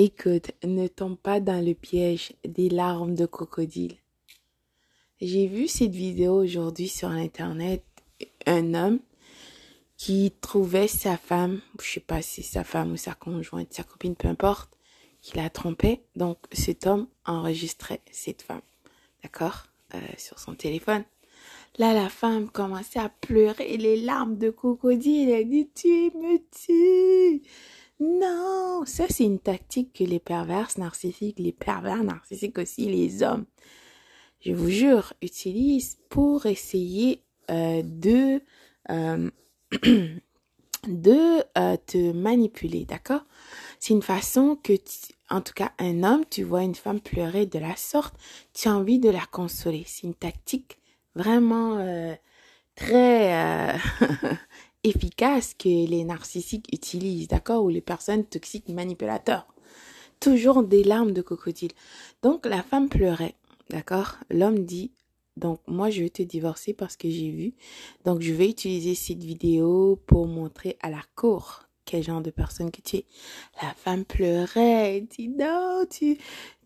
Écoute, ne tombe pas dans le piège des larmes de crocodile. J'ai vu cette vidéo aujourd'hui sur Internet. Un homme qui trouvait sa femme, je sais pas si sa femme ou sa conjointe, sa copine, peu importe, qui la trompait. Donc cet homme enregistrait cette femme, d'accord, euh, sur son téléphone. Là, la femme commençait à pleurer les larmes de crocodile. Elle dit, tu me tues. Non, ça c'est une tactique que les pervers narcissiques, les pervers narcissiques aussi, les hommes, je vous jure, utilisent pour essayer euh, de euh, de euh, te manipuler, d'accord? C'est une façon que, en tout cas, un homme, tu vois une femme pleurer de la sorte, tu as envie de la consoler. C'est une tactique vraiment très efficace que les narcissiques utilisent, d'accord Ou les personnes toxiques manipulateurs. Toujours des larmes de crocodile. Donc la femme pleurait, d'accord L'homme dit donc moi je vais te divorcer parce que j'ai vu. Donc je vais utiliser cette vidéo pour montrer à la cour quel genre de personne que tu es. La femme pleurait, dit non, tu,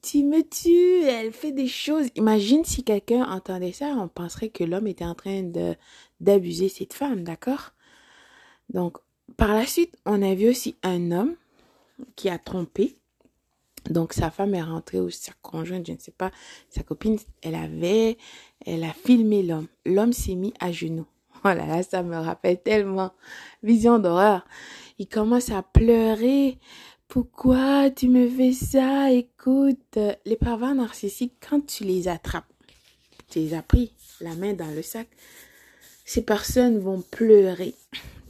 tu me tues, elle fait des choses. Imagine si quelqu'un entendait ça, on penserait que l'homme était en train d'abuser cette femme, d'accord donc, par la suite, on a vu aussi un homme qui a trompé. Donc, sa femme est rentrée ou sa conjointe, je ne sais pas, sa copine, elle avait, elle a filmé l'homme. L'homme s'est mis à genoux. Voilà, là, ça me rappelle tellement. Vision d'horreur. Il commence à pleurer. Pourquoi tu me fais ça? Écoute, les pervers narcissiques, quand tu les attrapes, tu les as pris la main dans le sac, ces personnes vont pleurer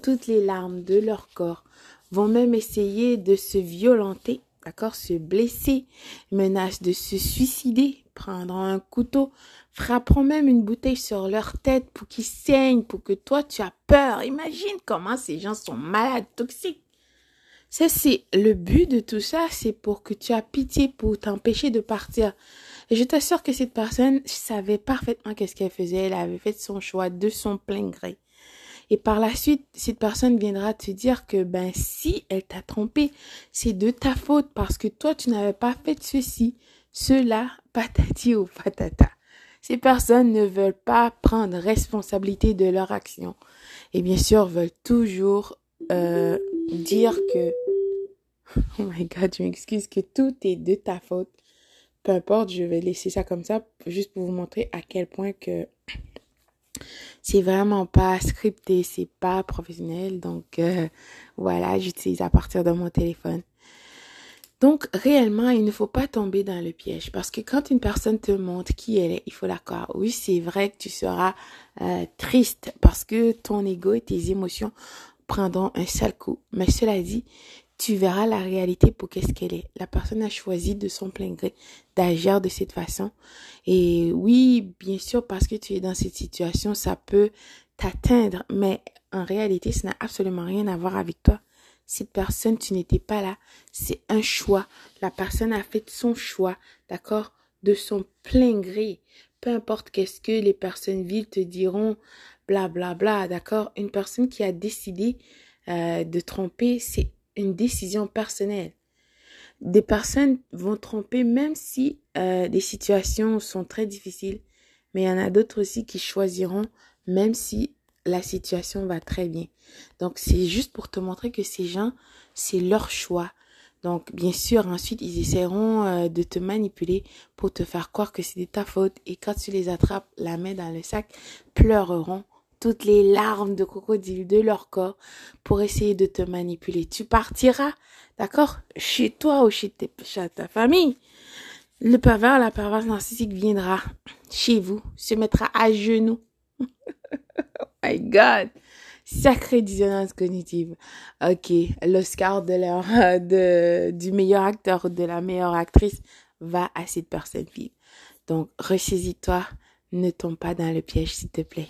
toutes les larmes de leur corps, vont même essayer de se violenter, d'accord, se blesser, menacent de se suicider, prendre un couteau, frapperont même une bouteille sur leur tête pour qu'ils saignent, pour que toi tu as peur. Imagine comment ces gens sont malades, toxiques. Ça, c'est le but de tout ça, c'est pour que tu aies pitié pour t'empêcher de partir. Et je t'assure que cette personne savait parfaitement qu'est-ce qu'elle faisait. Elle avait fait son choix de son plein gré. Et par la suite, cette personne viendra te dire que ben si elle t'a trompé, c'est de ta faute parce que toi tu n'avais pas fait ceci, cela, patati ou patata. Ces personnes ne veulent pas prendre responsabilité de leur action et bien sûr veulent toujours euh, dire que oh my god, je m'excuse que tout est de ta faute. Peu importe, je vais laisser ça comme ça juste pour vous montrer à quel point que c'est vraiment pas scripté, c'est pas professionnel. Donc euh, voilà, j'utilise à partir de mon téléphone. Donc réellement, il ne faut pas tomber dans le piège parce que quand une personne te montre qui elle est, il faut la croire. Oui, c'est vrai que tu seras euh, triste parce que ton ego et tes émotions prendront un sale coup. Mais cela dit, tu verras la réalité pour qu'est-ce qu'elle est. La personne a choisi de son plein gré d'agir de cette façon. Et oui, bien sûr, parce que tu es dans cette situation, ça peut t'atteindre, mais en réalité, ça n'a absolument rien à voir avec toi. Cette personne, tu n'étais pas là. C'est un choix. La personne a fait son choix, d'accord, de son plein gré. Peu importe qu'est-ce que les personnes vives te diront, bla bla bla, d'accord? Une personne qui a décidé euh, de tromper, c'est une décision personnelle. Des personnes vont tromper même si euh, des situations sont très difficiles, mais il y en a d'autres aussi qui choisiront même si la situation va très bien. Donc c'est juste pour te montrer que ces gens, c'est leur choix. Donc bien sûr, ensuite ils essaieront euh, de te manipuler pour te faire croire que c'est de ta faute et quand tu les attrapes la main dans le sac, pleureront toutes les larmes de crocodile de leur corps pour essayer de te manipuler. Tu partiras, d'accord, chez toi ou chez, ta famille. Le pervers, la perverse narcissique viendra chez vous, se mettra à genoux. oh my God! Sacrée dissonance cognitive. Ok, l'Oscar de du meilleur acteur ou de la meilleure actrice va à cette personne vive. Donc, ressaisis-toi, ne tombe pas dans le piège, s'il te plaît.